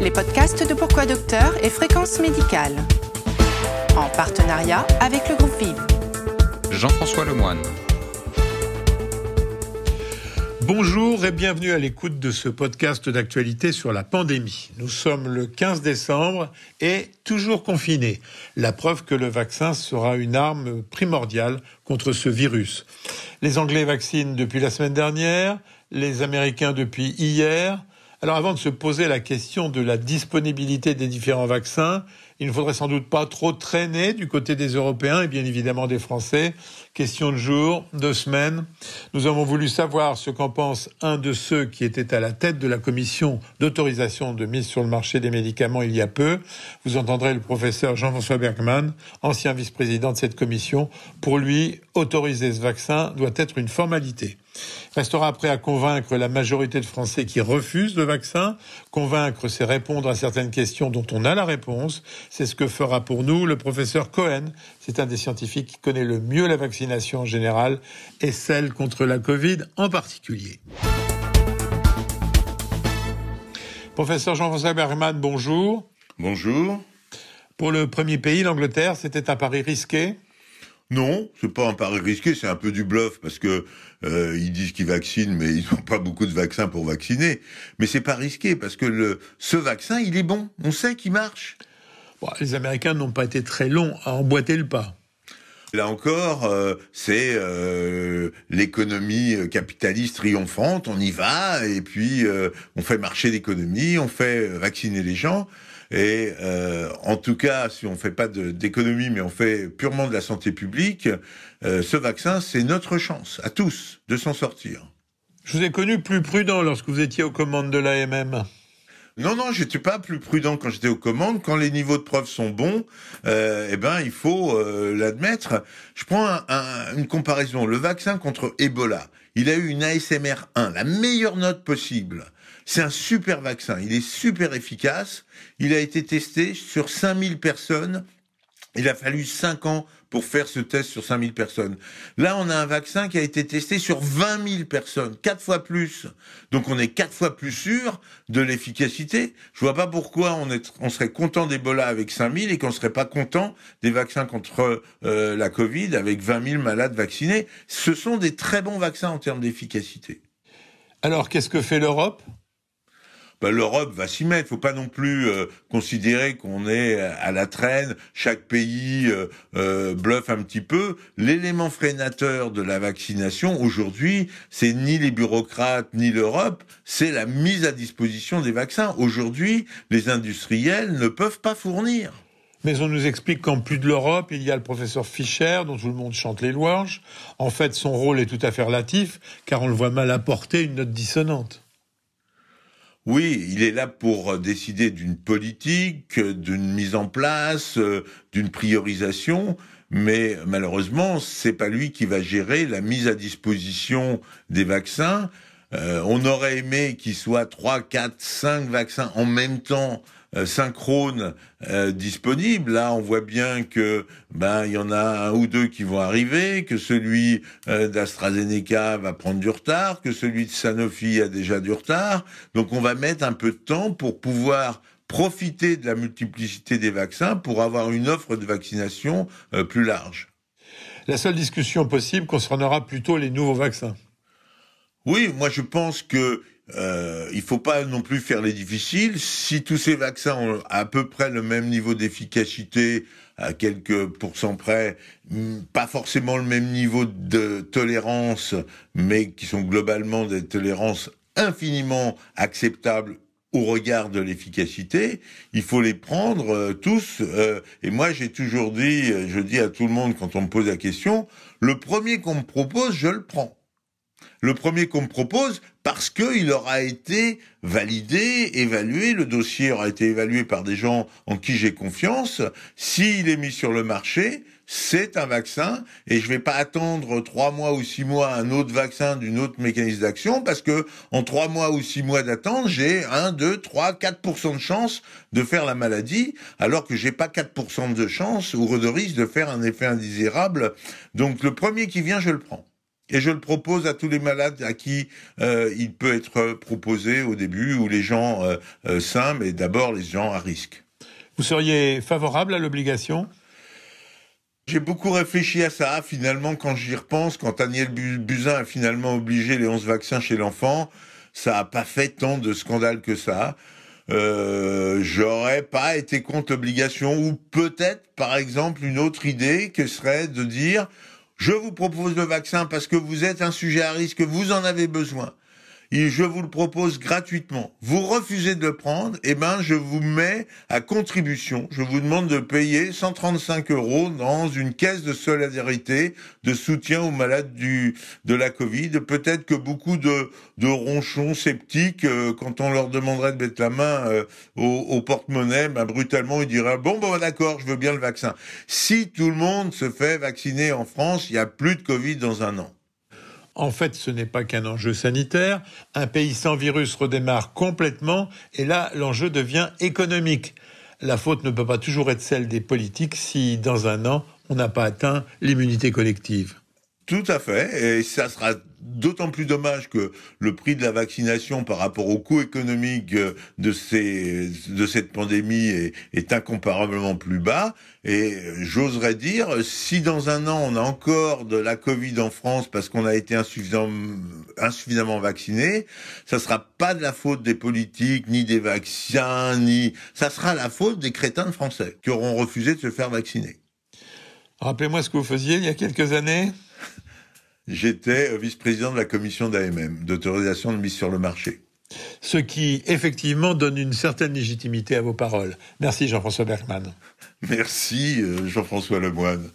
les podcasts de Pourquoi Docteur et Fréquence Médicale. En partenariat avec le groupe Vive. Jean-François Lemoine. Bonjour et bienvenue à l'écoute de ce podcast d'actualité sur la pandémie. Nous sommes le 15 décembre et toujours confinés. La preuve que le vaccin sera une arme primordiale contre ce virus. Les Anglais vaccinent depuis la semaine dernière, les Américains depuis hier. Alors avant de se poser la question de la disponibilité des différents vaccins, il ne faudrait sans doute pas trop traîner du côté des Européens et bien évidemment des Français. Question de jour, de semaine. Nous avons voulu savoir ce qu'en pense un de ceux qui était à la tête de la commission d'autorisation de mise sur le marché des médicaments il y a peu. Vous entendrez le professeur Jean-François Bergman, ancien vice-président de cette commission. Pour lui, autoriser ce vaccin doit être une formalité. Restera après à convaincre la majorité de Français qui refusent le vaccin. Convaincre, c'est répondre à certaines questions dont on a la réponse. C'est ce que fera pour nous le professeur Cohen. C'est un des scientifiques qui connaît le mieux la vaccination en général et celle contre la Covid en particulier. Professeur Jean-François Bergman, bonjour. Bonjour. Pour le premier pays, l'Angleterre, c'était un pari risqué? Non, c'est pas un pari risqué, c'est un peu du bluff parce que euh, ils disent qu'ils vaccinent, mais ils n'ont pas beaucoup de vaccins pour vacciner. Mais c'est pas risqué parce que le, ce vaccin, il est bon. On sait qu'il marche. Bon, les Américains n'ont pas été très longs à emboîter le pas. Là encore, euh, c'est euh, l'économie capitaliste triomphante. On y va et puis on fait marcher l'économie, on fait vacciner les gens. Et euh, en tout cas, si on ne fait pas d'économie, mais on fait purement de la santé publique, euh, ce vaccin, c'est notre chance à tous de s'en sortir. Je vous ai connu plus prudent lorsque vous étiez aux commandes de l'AMM. Non, non, j'étais pas plus prudent quand j'étais aux commandes. Quand les niveaux de preuve sont bons, euh, eh ben, il faut euh, l'admettre. Je prends un, un, une comparaison. Le vaccin contre Ebola, il a eu une ASMR 1, la meilleure note possible. C'est un super vaccin. Il est super efficace. Il a été testé sur 5000 personnes. Il a fallu 5 ans pour faire ce test sur 5000 personnes. Là, on a un vaccin qui a été testé sur 20 000 personnes, quatre fois plus. Donc, on est quatre fois plus sûr de l'efficacité. Je vois pas pourquoi on serait content d'Ebola avec 5000 et qu'on serait pas content des vaccins contre euh, la Covid avec 20 000 malades vaccinés. Ce sont des très bons vaccins en termes d'efficacité. Alors, qu'est-ce que fait l'Europe? Ben, l'Europe va s'y mettre. Il faut pas non plus euh, considérer qu'on est à la traîne. Chaque pays euh, euh, bluffe un petit peu. L'élément freinateur de la vaccination aujourd'hui, c'est ni les bureaucrates ni l'Europe, c'est la mise à disposition des vaccins. Aujourd'hui, les industriels ne peuvent pas fournir. Mais on nous explique qu'en plus de l'Europe, il y a le professeur Fischer, dont tout le monde chante les louanges. En fait, son rôle est tout à fait relatif, car on le voit mal apporter une note dissonante. Oui, il est là pour décider d'une politique, d'une mise en place, euh, d'une priorisation, mais malheureusement, c'est pas lui qui va gérer la mise à disposition des vaccins. Euh, on aurait aimé qu'il soit trois, quatre, cinq vaccins en même temps euh, synchrone euh, disponible. Là, on voit bien que ben il y en a un ou deux qui vont arriver, que celui euh, d'AstraZeneca va prendre du retard, que celui de Sanofi a déjà du retard. Donc, on va mettre un peu de temps pour pouvoir profiter de la multiplicité des vaccins pour avoir une offre de vaccination euh, plus large. La seule discussion possible concernera plutôt les nouveaux vaccins. Oui, moi je pense que euh, il faut pas non plus faire les difficiles. Si tous ces vaccins ont à peu près le même niveau d'efficacité, à quelques pourcents près, pas forcément le même niveau de tolérance, mais qui sont globalement des tolérances infiniment acceptables au regard de l'efficacité, il faut les prendre euh, tous. Euh, et moi, j'ai toujours dit, je dis à tout le monde quand on me pose la question, le premier qu'on me propose, je le prends le premier qu'on me propose parce qu'il aura été validé, évalué, le dossier aura été évalué par des gens en qui j'ai confiance. S'il est mis sur le marché, c'est un vaccin et je vais pas attendre trois mois ou six mois un autre vaccin d'une autre mécanisme d'action parce que en trois mois ou six mois d'attente, j'ai un, deux, trois, quatre de chance de faire la maladie alors que j'ai pas 4% de chance ou de risque de faire un effet indésirable. Donc le premier qui vient, je le prends. Et je le propose à tous les malades à qui euh, il peut être proposé au début, ou les gens euh, sains, mais d'abord les gens à risque. Vous seriez favorable à l'obligation? J'ai beaucoup réfléchi à ça, finalement, quand j'y repense, quand Daniel Buzyn a finalement obligé les 11 vaccins chez l'enfant, ça n'a pas fait tant de scandale que ça. Euh, j'aurais pas été contre l'obligation, ou peut-être, par exemple, une autre idée qui serait de dire, je vous propose le vaccin parce que vous êtes un sujet à risque, vous en avez besoin et je vous le propose gratuitement. Vous refusez de le prendre, eh ben, je vous mets à contribution. Je vous demande de payer 135 euros dans une caisse de solidarité, de soutien aux malades du, de la Covid. Peut-être que beaucoup de, de ronchons sceptiques, euh, quand on leur demanderait de mettre la main euh, au, au porte-monnaie, ben, brutalement, ils diraient, bon, bon, d'accord, je veux bien le vaccin. Si tout le monde se fait vacciner en France, il n'y a plus de Covid dans un an. En fait, ce n'est pas qu'un enjeu sanitaire. Un pays sans virus redémarre complètement et là, l'enjeu devient économique. La faute ne peut pas toujours être celle des politiques si, dans un an, on n'a pas atteint l'immunité collective. Tout à fait, et ça sera d'autant plus dommage que le prix de la vaccination par rapport au coût économique de, ces, de cette pandémie est, incomparablement plus bas. Et j'oserais dire, si dans un an on a encore de la Covid en France parce qu'on a été insuffisant, insuffisamment vacciné, ça sera pas de la faute des politiques, ni des vaccins, ni ça sera la faute des crétins de français qui auront refusé de se faire vacciner. Rappelez-moi ce que vous faisiez il y a quelques années. J'étais vice-président de la commission d'AMM, d'autorisation de mise sur le marché. Ce qui, effectivement, donne une certaine légitimité à vos paroles. Merci Jean-François Bergman. Merci euh, Jean-François Lemoine.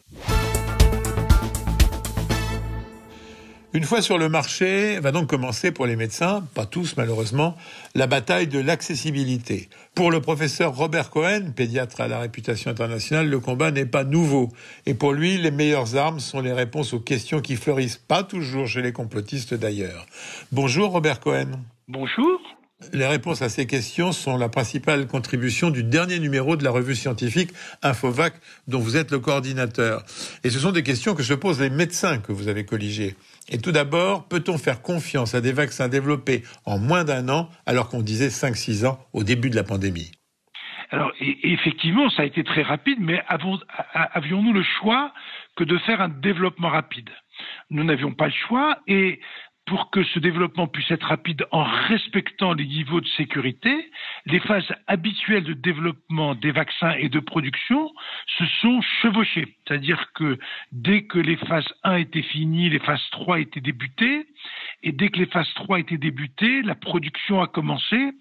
Une fois sur le marché, va donc commencer pour les médecins, pas tous malheureusement, la bataille de l'accessibilité. Pour le professeur Robert Cohen, pédiatre à la réputation internationale, le combat n'est pas nouveau. Et pour lui, les meilleures armes sont les réponses aux questions qui fleurissent pas toujours chez les complotistes d'ailleurs. Bonjour Robert Cohen. Bonjour. Les réponses à ces questions sont la principale contribution du dernier numéro de la revue scientifique Infovac, dont vous êtes le coordinateur. Et ce sont des questions que se posent les médecins que vous avez colligés. Et tout d'abord, peut-on faire confiance à des vaccins développés en moins d'un an alors qu'on disait 5-6 ans au début de la pandémie? Alors, effectivement, ça a été très rapide, mais avions-nous le choix que de faire un développement rapide? Nous n'avions pas le choix, et pour que ce développement puisse être rapide en respectant les niveaux de sécurité, les phases habituelles de développement des vaccins et de production se sont chevauchées. C'est-à-dire que dès que les phases 1 étaient finies, les phases 3 étaient débutées, et dès que les phases 3 étaient débutées, la production a commencé,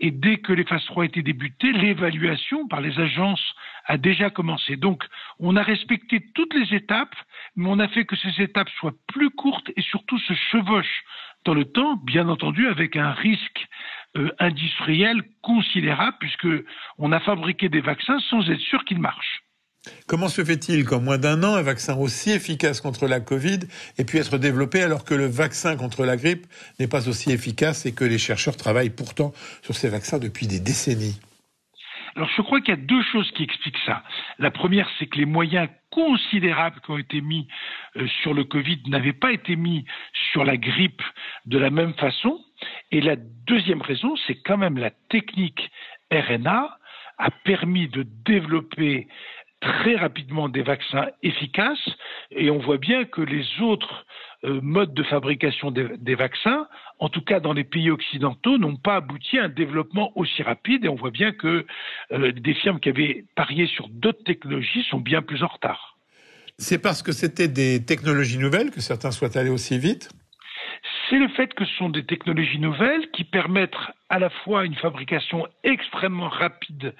et dès que les phases 3 étaient débutées, l'évaluation par les agences a déjà commencé. Donc, on a respecté toutes les étapes, mais on a fait que ces étapes soient plus courtes et surtout se chevauchent dans le temps, bien entendu, avec un risque euh, industriel considérable, puisque on a fabriqué des vaccins sans être sûr qu'ils marchent. Comment se fait-il qu'en moins d'un an, un vaccin aussi efficace contre la Covid ait pu être développé alors que le vaccin contre la grippe n'est pas aussi efficace et que les chercheurs travaillent pourtant sur ces vaccins depuis des décennies? Alors je crois qu'il y a deux choses qui expliquent ça. La première, c'est que les moyens considérables qui ont été mis euh, sur le Covid n'avaient pas été mis sur la grippe de la même façon. Et la deuxième raison, c'est quand même la technique RNA a permis de développer très rapidement des vaccins efficaces et on voit bien que les autres modes de fabrication des, vaccins, en tout cas dans les pays occidentaux, n'ont pas abouti à un développement aussi rapide et on voit bien que euh, des firmes qui avaient parié sur d'autres technologies sont bien plus en retard. C'est parce que c'était des technologies nouvelles que certains soient allés aussi vite c'est le fait que ce sont des technologies nouvelles qui permettent à la fois une fabrication extrêmement rapide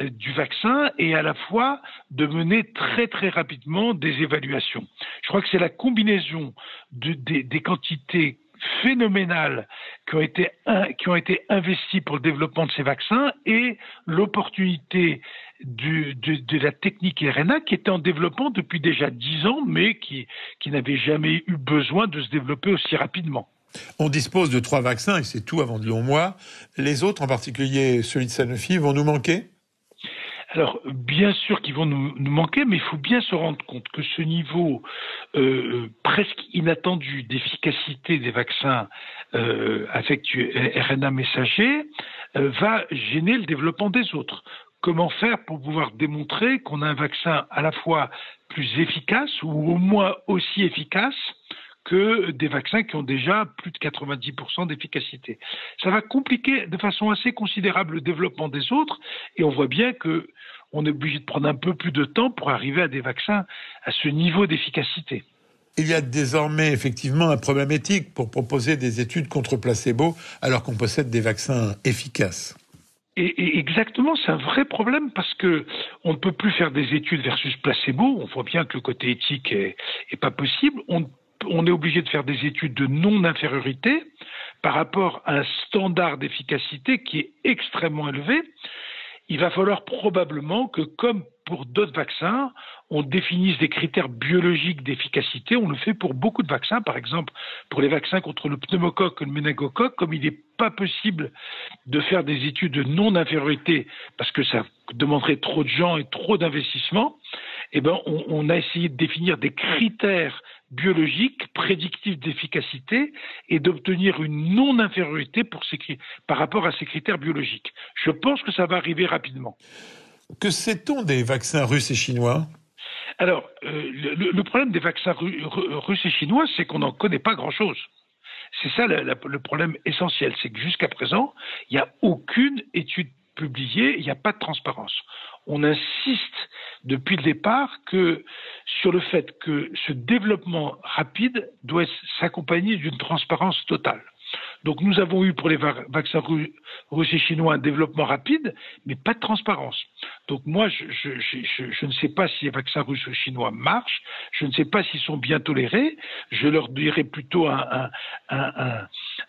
euh, du vaccin et à la fois de mener très très rapidement des évaluations. Je crois que c'est la combinaison des, quantités phénoménales qui ont, été, qui ont été investies pour le développement de ces vaccins et l'opportunité de, de, la technique RNA qui était en développement depuis déjà dix ans, mais qui, qui n'avait jamais eu besoin de se développer aussi rapidement. On dispose de trois vaccins et c'est tout avant de longs mois. Les autres, en particulier celui de Sanofi, vont nous manquer? Alors, bien sûr qu'ils vont nous, manquer, mais il faut bien se rendre compte que ce niveau euh, presque inattendu d'efficacité des vaccins euh, RNA messager euh, va gêner le développement des autres. Comment faire pour pouvoir démontrer qu'on a un vaccin à la fois plus efficace ou au moins aussi efficace que des vaccins qui ont déjà plus de 90% d'efficacité. Ça va compliquer de façon assez considérable le développement des autres et on voit bien que on est obligé de prendre un peu plus de temps pour arriver à des vaccins à ce niveau d'efficacité. Il y a désormais effectivement un problème éthique pour proposer des études contre placebo alors qu'on possède des vaccins efficaces. Et, exactement, c'est un vrai problème parce que on ne peut plus faire des études versus placebo. On voit bien que le côté éthique est, pas possible. On on est obligé de faire des études de non-infériorité par rapport à un standard d'efficacité qui est extrêmement élevé. Il va falloir probablement que, comme pour d'autres vaccins, on définisse des critères biologiques d'efficacité. On le fait pour beaucoup de vaccins, par exemple pour les vaccins contre le pneumocoque et le méningocoque, comme il n'est pas possible de faire des études de non-infériorité parce que ça demanderait trop de gens et trop d'investissements. Eh ben, on, on a essayé de définir des critères biologique prédictif d'efficacité et d'obtenir une non-infériorité par rapport à ces critères biologiques. Je pense que ça va arriver rapidement. Que sait-on des vaccins russes et chinois? Alors, euh, le, problème des vaccins russes et chinois, c'est qu'on n'en connaît pas grand-chose. C'est ça le problème essentiel, c'est que jusqu'à présent, il n'y a aucune étude publiée, il n'y a pas de transparence on insiste depuis le départ que sur le fait que ce développement rapide doit s'accompagner d'une transparence totale. Donc nous avons eu pour les vaccins russes et chinois un développement rapide, mais pas de transparence. Donc moi, je, ne sais pas si les vaccins russes ou chinois marchent, je ne sais pas s'ils sont bien tolérés, je leur dirais plutôt un,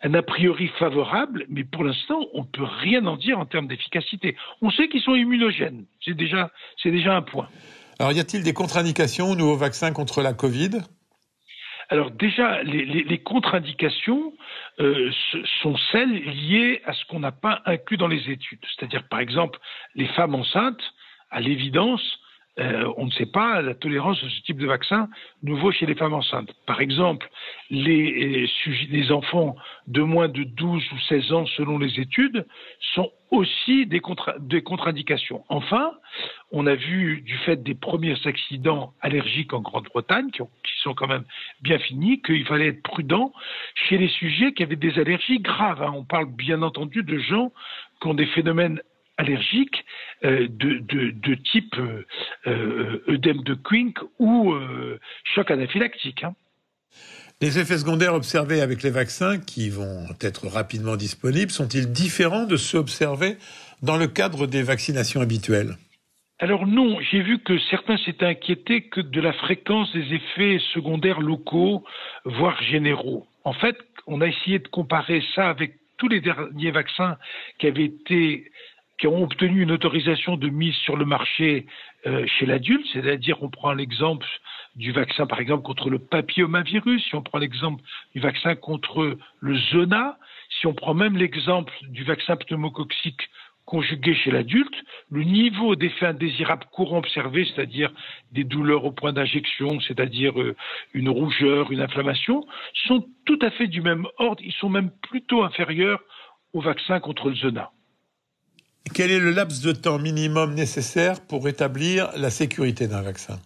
a priori favorable, mais pour l'instant, on ne peut rien en dire en termes d'efficacité. On sait qu'ils sont immunogènes, c'est déjà, déjà un point. Alors y a-t-il des contre-indications aux nouveaux vaccins contre la Covid? Alors déjà, les, contre-indications euh, sont celles liées à ce qu'on n'a pas inclus dans les études. C'est-à-dire, par exemple, les femmes enceintes, à l'évidence, euh, on ne sait pas la tolérance de ce type de vaccin nouveau chez les femmes enceintes. Par exemple, les, les enfants de moins de 12 ou 16 ans, selon les études, sont aussi des, contre-indications. Enfin, on a vu, du fait des premiers accidents allergiques en Grande-Bretagne, qui, sont quand même bien finis, qu'il fallait être prudent chez les sujets qui avaient des allergies graves. Hein. On parle bien entendu de gens qui ont des phénomènes allergiques euh, de, type euh, euh, œdème de Quink ou choc anaphylactique. Hein. Les effets secondaires observés avec les vaccins, qui vont être rapidement disponibles, sont-ils différents de ceux observés dans le cadre des vaccinations habituelles? Alors non, j'ai vu que certains s'étaient inquiétés que de la fréquence des effets secondaires locaux, voire généraux. En fait, on a essayé de comparer ça avec tous les derniers vaccins qui avaient été qui ont obtenu une autorisation de mise sur le marché euh, chez l'adulte, c'est-à-dire on prend l'exemple du vaccin par exemple contre le papillomavirus, si on prend l'exemple du vaccin contre le zona, si on prend même l'exemple du vaccin pneumococcique conjugué chez l'adulte, le niveau d'effets indésirables courants observés, c'est-à-dire des douleurs au point d'injection, c'est-à-dire euh, une rougeur, une inflammation, sont tout à fait du même ordre, ils sont même plutôt inférieurs au vaccin contre le zona. Quel est le laps de temps minimum nécessaire pour établir la sécurité d'un vaccin?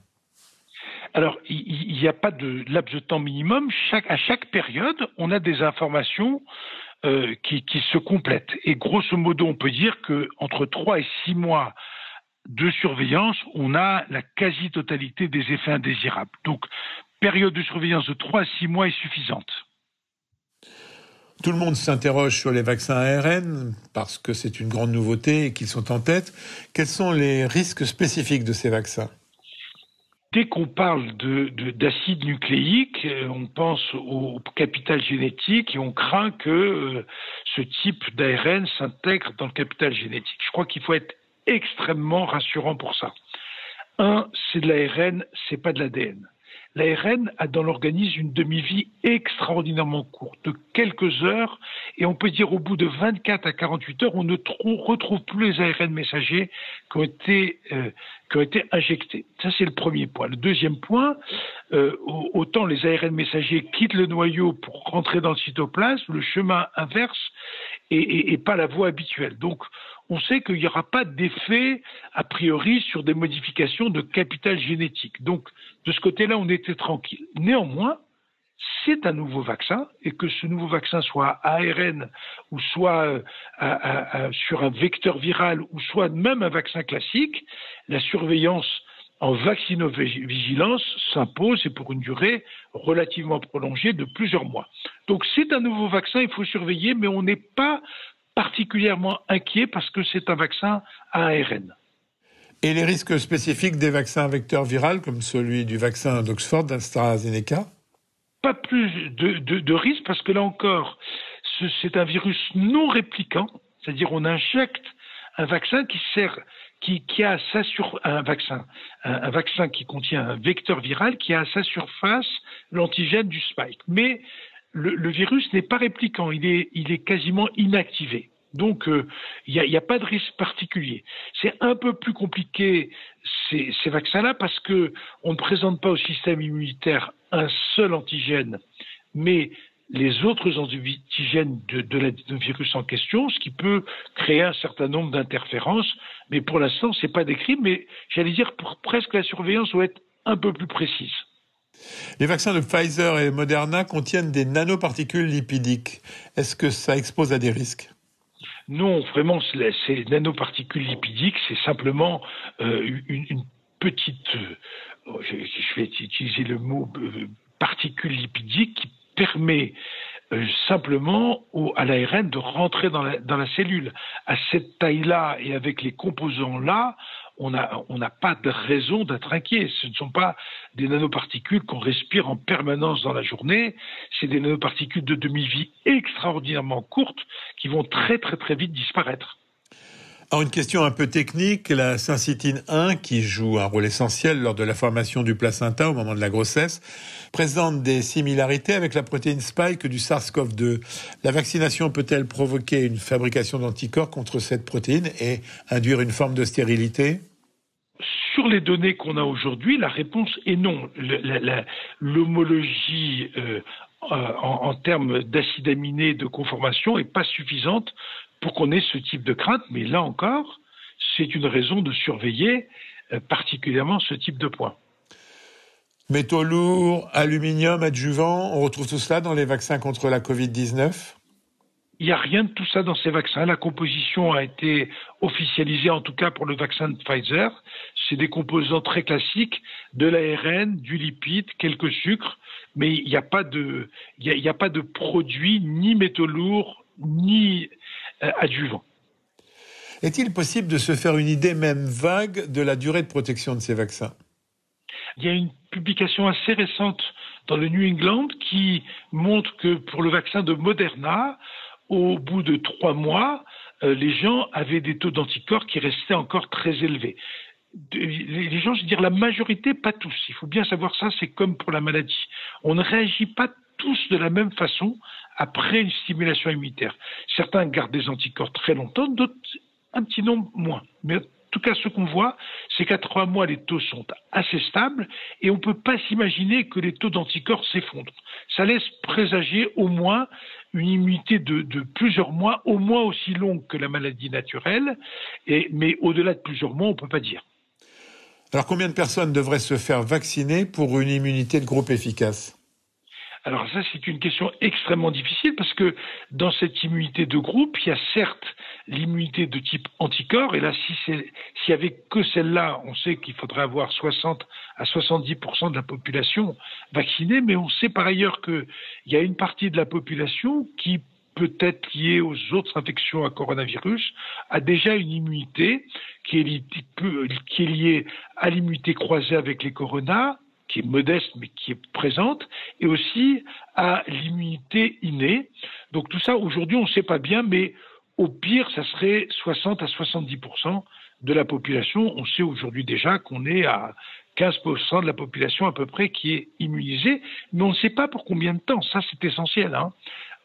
Alors, il n'y a pas de laps de temps minimum. à chaque période, on a des informations euh, qui, se complètent. Et grosso modo, on peut dire qu'entre 3 et 6 mois de surveillance, on a la quasi-totalité des effets indésirables. Donc, période de surveillance de 3 à 6 mois est suffisante. Tout le monde s'interroge sur les vaccins ARN parce que c'est une grande nouveauté et qu'ils sont en tête. Quels sont les risques spécifiques de ces vaccins? Dès qu'on parle d'acide de, nucléique, euh, on pense au capital génétique et on craint que euh, ce type d'ARN s'intègre dans le capital génétique. Je crois qu'il faut être extrêmement rassurant pour ça. Un, c'est de l'ARN, c'est pas de l'ADN. l'ARN a dans l'organisme une demi-vie extraordinairement courte, de quelques heures, et on peut dire au bout de 24 à 48 heures, on ne retrouve plus les ARN messagers qui ont été, euh, qui ont été injectés. Ça, c'est le premier point. Le deuxième point, euh, autant les ARN messagers quittent le noyau pour rentrer dans le cytoplasme, le chemin inverse et, pas la voie habituelle. Donc, on sait qu'il n'y aura pas d'effet a priori sur des modifications de capital génétique. Donc, de ce côté-là, on était tranquille. Néanmoins, c'est un nouveau vaccin et que ce nouveau vaccin soit ARN ou soit euh, sur un vecteur viral ou soit même un vaccin classique, la surveillance en vaccinovigilance s'impose et pour une durée relativement prolongée de plusieurs mois. Donc c'est un nouveau vaccin, il faut surveiller, mais on n'est pas particulièrement inquiet parce que c'est un vaccin à ARN. Et les risques spécifiques des vaccins vecteurs viraux, comme celui du vaccin d'Oxford, d'AstraZeneca? Pas plus de, de risques parce que là encore, c'est un virus non répliquant, c'est-à-dire on injecte un vaccin qui sert qui, a sa sur, un vaccin, un, vaccin qui contient un vecteur viral qui a à sa surface l'antigène du spike. Mais le, virus n'est pas répliquant, il est, quasiment inactivé. Donc, euh, il n'y a, pas de risque particulier. C'est un peu plus compliqué ces, ces vaccins-là parce que on ne présente pas au système immunitaire un seul antigène, mais les autres antigènes de, de la, virus en question, ce qui peut créer un certain nombre d'interférences. Mais pour l'instant, ce n'est pas décrit, mais j'allais dire pour presque la surveillance doit être un peu plus précise. Les vaccins de Pfizer et Moderna contiennent des nanoparticules lipidiques. Est-ce que ça expose à des risques? Non, vraiment, ces nanoparticules lipidiques, c'est simplement euh, une, petite, euh, je, vais utiliser le mot euh, particule lipidique qui permet simplement à l'ARN de rentrer dans la, dans la cellule. À cette taille-là et avec les composants-là, on n'a pas de raison d'être inquiet. Ce ne sont pas des nanoparticules qu'on respire en permanence dans la journée, c'est des nanoparticules de demi-vie extraordinairement courtes qui vont très très très vite disparaître. Alors une question un peu technique, la syncytine 1, qui joue un rôle essentiel lors de la formation du placenta au moment de la grossesse, présente des similarités avec la protéine spike du SARS-CoV-2. La vaccination peut-elle provoquer une fabrication d'anticorps contre cette protéine et induire une forme de stérilité? Sur les données qu'on a aujourd'hui, la réponse est non. L'homologie euh, en, en, termes d'acide aminé de conformation n'est pas suffisante pour qu'on ait ce type de crainte, mais là encore, c'est une raison de surveiller euh, particulièrement ce type de points. Métaux lourds, aluminium, adjuvant, on retrouve tout cela dans les vaccins contre la Covid-19 il n'y a rien de tout ça dans ces vaccins. La composition a été officialisée, en tout cas pour le vaccin de Pfizer. C'est des composants très classiques, de l'ARN, du lipide, quelques sucres, mais il n'y a pas de, il n'y a, pas de produits ni métaux lourds ni euh, adjuvant. Est-il possible de se faire une idée même vague de la durée de protection de ces vaccins? Il y a une publication assez récente dans le New England qui montre que pour le vaccin de Moderna, au bout de trois mois, euh, les gens avaient des taux d'anticorps qui restaient encore très élevés. Les gens, je veux dire la majorité, pas tous. Il faut bien savoir ça, c'est comme pour la maladie. On ne réagit pas tous de la même façon après une stimulation immunitaire. Certains gardent des anticorps très longtemps, d'autres un petit nombre moins. Mais en tout cas, ce qu'on voit, c'est qu'à trois mois, les taux sont assez stables et on ne peut pas s'imaginer que les taux d'anticorps s'effondrent. Ça laisse présager au moins une immunité de, plusieurs mois, au moins aussi longue que la maladie naturelle, mais au-delà de plusieurs mois, on ne peut pas dire. Alors combien de personnes devraient se faire vacciner pour une immunité de groupe efficace? Alors ça, c'est une question extrêmement difficile parce que dans cette immunité de groupe, il y a certes l'immunité de type anticorps, et là, si s'il n'y avait que celle-là, on sait qu'il faudrait avoir 60 à 70% de la population vaccinée, mais on sait par ailleurs qu'il y a une partie de la population qui peut être liée aux autres infections à coronavirus, a déjà une immunité qui est, qui est liée à l'immunité croisée avec les coronas, qui est modeste mais qui est présente, et aussi à l'immunité innée. Donc tout ça, aujourd'hui, on ne sait pas bien, mais au pire, ça serait 60 à 70% de la population. On sait aujourd'hui déjà qu'on est à 15% de la population à peu près qui est immunisée, mais on ne sait pas pour combien de temps. Ça, c'est essentiel. Hein.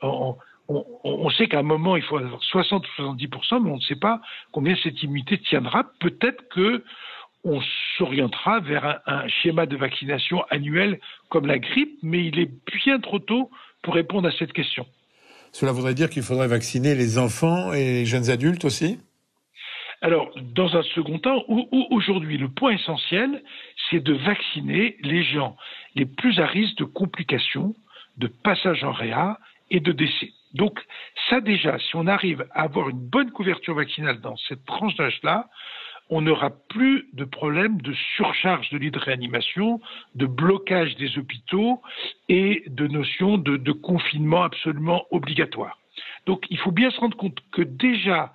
On, sait qu'à un moment, il faut avoir 60 ou 70%, mais on ne sait pas combien cette immunité tiendra. Peut-être que on s'orientera vers un, schéma de vaccination annuel comme la grippe, mais il est bien trop tôt pour répondre à cette question. Cela voudrait dire qu'il faudrait vacciner les enfants et les jeunes adultes aussi? Alors, dans un second temps, aujourd'hui, le point essentiel, c'est de vacciner les gens les plus à risque de complications, de passage en réa et de décès. Donc, ça déjà, si on arrive à avoir une bonne couverture vaccinale dans cette tranche d'âge-là, on n'aura plus de problème de surcharge de lits de réanimation, de blocage des hôpitaux et de notion de, confinement absolument obligatoire. Donc il faut bien se rendre compte que déjà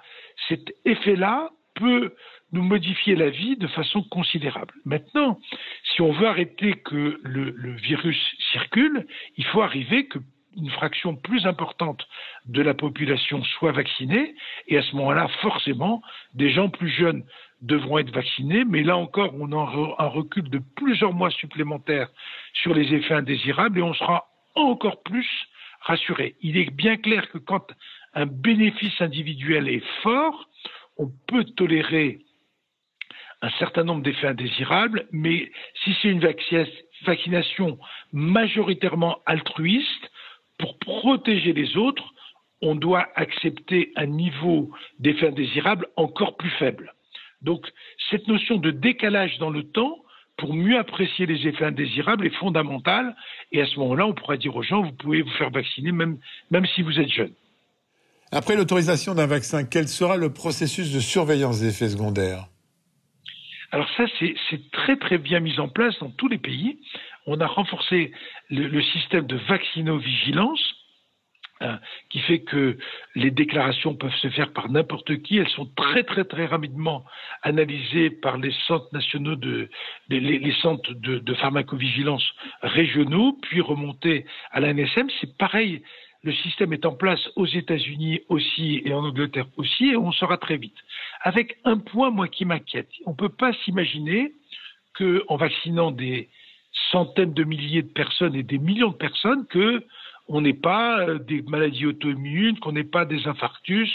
cet effet-là peut nous modifier la vie de façon considérable. Maintenant, si on veut arrêter que le, virus circule, il faut arriver que une fraction plus importante de la population soit vaccinée, et à ce moment-là, forcément, des gens plus jeunes devront être vaccinés, mais là encore, on a un recul de plusieurs mois supplémentaires sur les effets indésirables et on sera encore plus rassuré. Il est bien clair que quand un bénéfice individuel est fort, on peut tolérer un certain nombre d'effets indésirables, mais si c'est une vaccination majoritairement altruiste, pour protéger les autres, on doit accepter un niveau d'effets indésirables encore plus faible. Donc, cette notion de décalage dans le temps, pour mieux apprécier les effets indésirables, est fondamentale. Et à ce moment-là, on pourra dire aux gens, vous pouvez vous faire vacciner même, même si vous êtes jeune. Après l'autorisation d'un vaccin, quel sera le processus de surveillance des effets secondaires? Alors ça, c'est très très bien mis en place dans tous les pays. On a renforcé le, système de vaccinovigilance hein, qui fait que les déclarations peuvent se faire par n'importe qui. Elles sont très très très rapidement analysées par les centres nationaux de les, centres de, pharmacovigilance régionaux, puis remontées à l'ANSM. C'est pareil le système est en place aux États-Unis aussi et en Angleterre aussi, et on sera très vite. Avec un point, moi, qui m'inquiète. On ne peut pas s'imaginer qu'en vaccinant des centaines de milliers de personnes et des millions de personnes, qu'on n'ait pas euh, des maladies auto-immunes, qu'on n'ait pas des infarctus,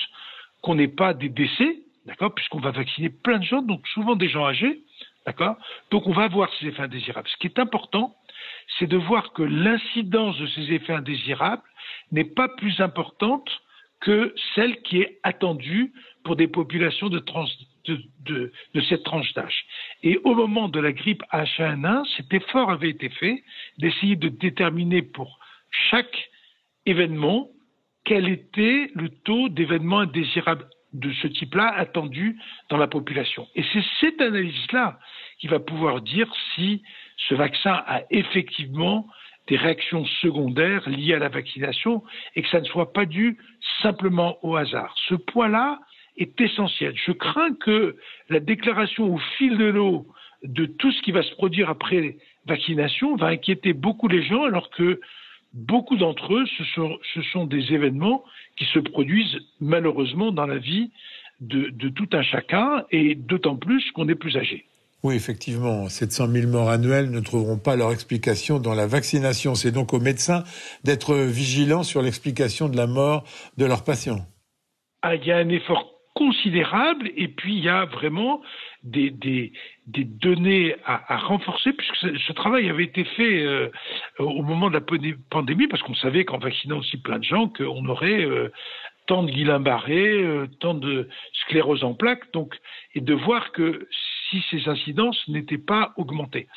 qu'on n'ait pas des décès, d'accord, puisqu'on va vacciner plein de gens, donc souvent des gens âgés, d'accord. Donc on va avoir ces effets indésirables. Ce qui est important, c'est de voir que l'incidence de ces effets indésirables n'est pas plus importante que celle qui est attendue pour des populations de, cette tranche d'âge. Et au moment de la grippe H1N1, cet effort avait été fait d'essayer de déterminer pour chaque événement quel était le taux d'événements indésirables de ce type-là attendu dans la population. Et c'est cette analyse-là qui va pouvoir dire si ce vaccin a effectivement des réactions secondaires liées à la vaccination et que ça ne soit pas dû simplement au hasard. Ce point-là est essentiel. Je crains que la déclaration au fil de l'eau de tout ce qui va se produire après vaccination va inquiéter beaucoup les gens alors que beaucoup d'entre eux, ce sont, ce sont, des événements qui se produisent malheureusement dans la vie de, de tout un chacun et d'autant plus qu'on est plus âgé. Oui, effectivement, 700 000 morts annuelles ne trouveront pas leur explication dans la vaccination. C'est donc aux médecins d'être vigilants sur l'explication de la mort de leurs patients. Ah, il y a un effort considérable et puis il y a vraiment des, données à, renforcer puisque ce, travail avait été fait euh, au moment de la pandémie parce qu'on savait qu'en vaccinant aussi plein de gens qu'on aurait euh, tant de Guillain-Barré, euh, tant de sclérose en plaques, donc et de voir que si ces incidences n'étaient pas augmentées.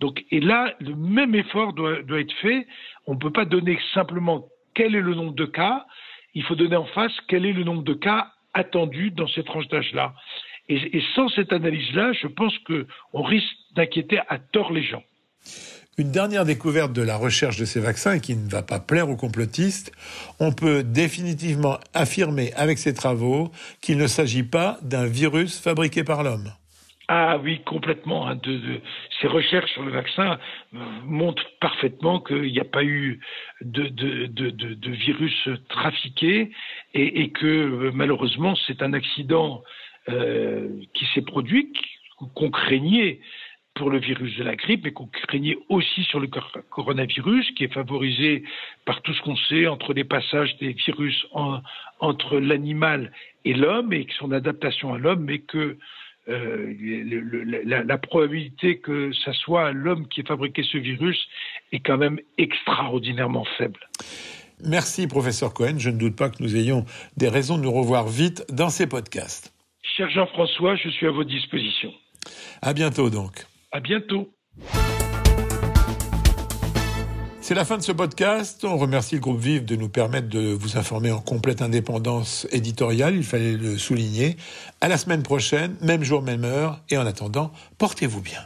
Donc, et là, le même effort doit, doit être fait. On ne peut pas donner simplement quel est le nombre de cas, il faut donner en face quel est le nombre de cas attendus dans ces tranches d'âge-là. Et, et, sans cette analyse-là, je pense qu'on risque d'inquiéter à tort les gens. Une dernière découverte de la recherche de ces vaccins qui ne va pas plaire aux complotistes, on peut définitivement affirmer avec ces travaux qu'il ne s'agit pas d'un virus fabriqué par l'homme. Ah oui, complètement. Hein, ces recherches sur le vaccin montrent parfaitement qu'il n'y a pas eu de, virus trafiqué et, que euh, malheureusement c'est un accident euh, qui s'est produit, qu'on craignait pour le virus de la grippe, mais qu'on craignait aussi sur le coronavirus, qui est favorisé par tout ce qu'on sait entre les passages des virus entre l'animal et l'homme et son adaptation à l'homme, mais que euh, la, probabilité que ce soit l'homme qui ait fabriqué ce virus est quand même extraordinairement faible. Merci, professeur Cohen. Je ne doute pas que nous ayons des raisons de nous revoir vite dans ces podcasts. Cher Jean-François, je suis à votre disposition. À bientôt donc. À bientôt. C'est la fin de ce podcast. On remercie le groupe Vive de nous permettre de vous informer en complète indépendance éditoriale. Il fallait le souligner. À la semaine prochaine, même jour, même heure. Et en attendant, portez-vous bien.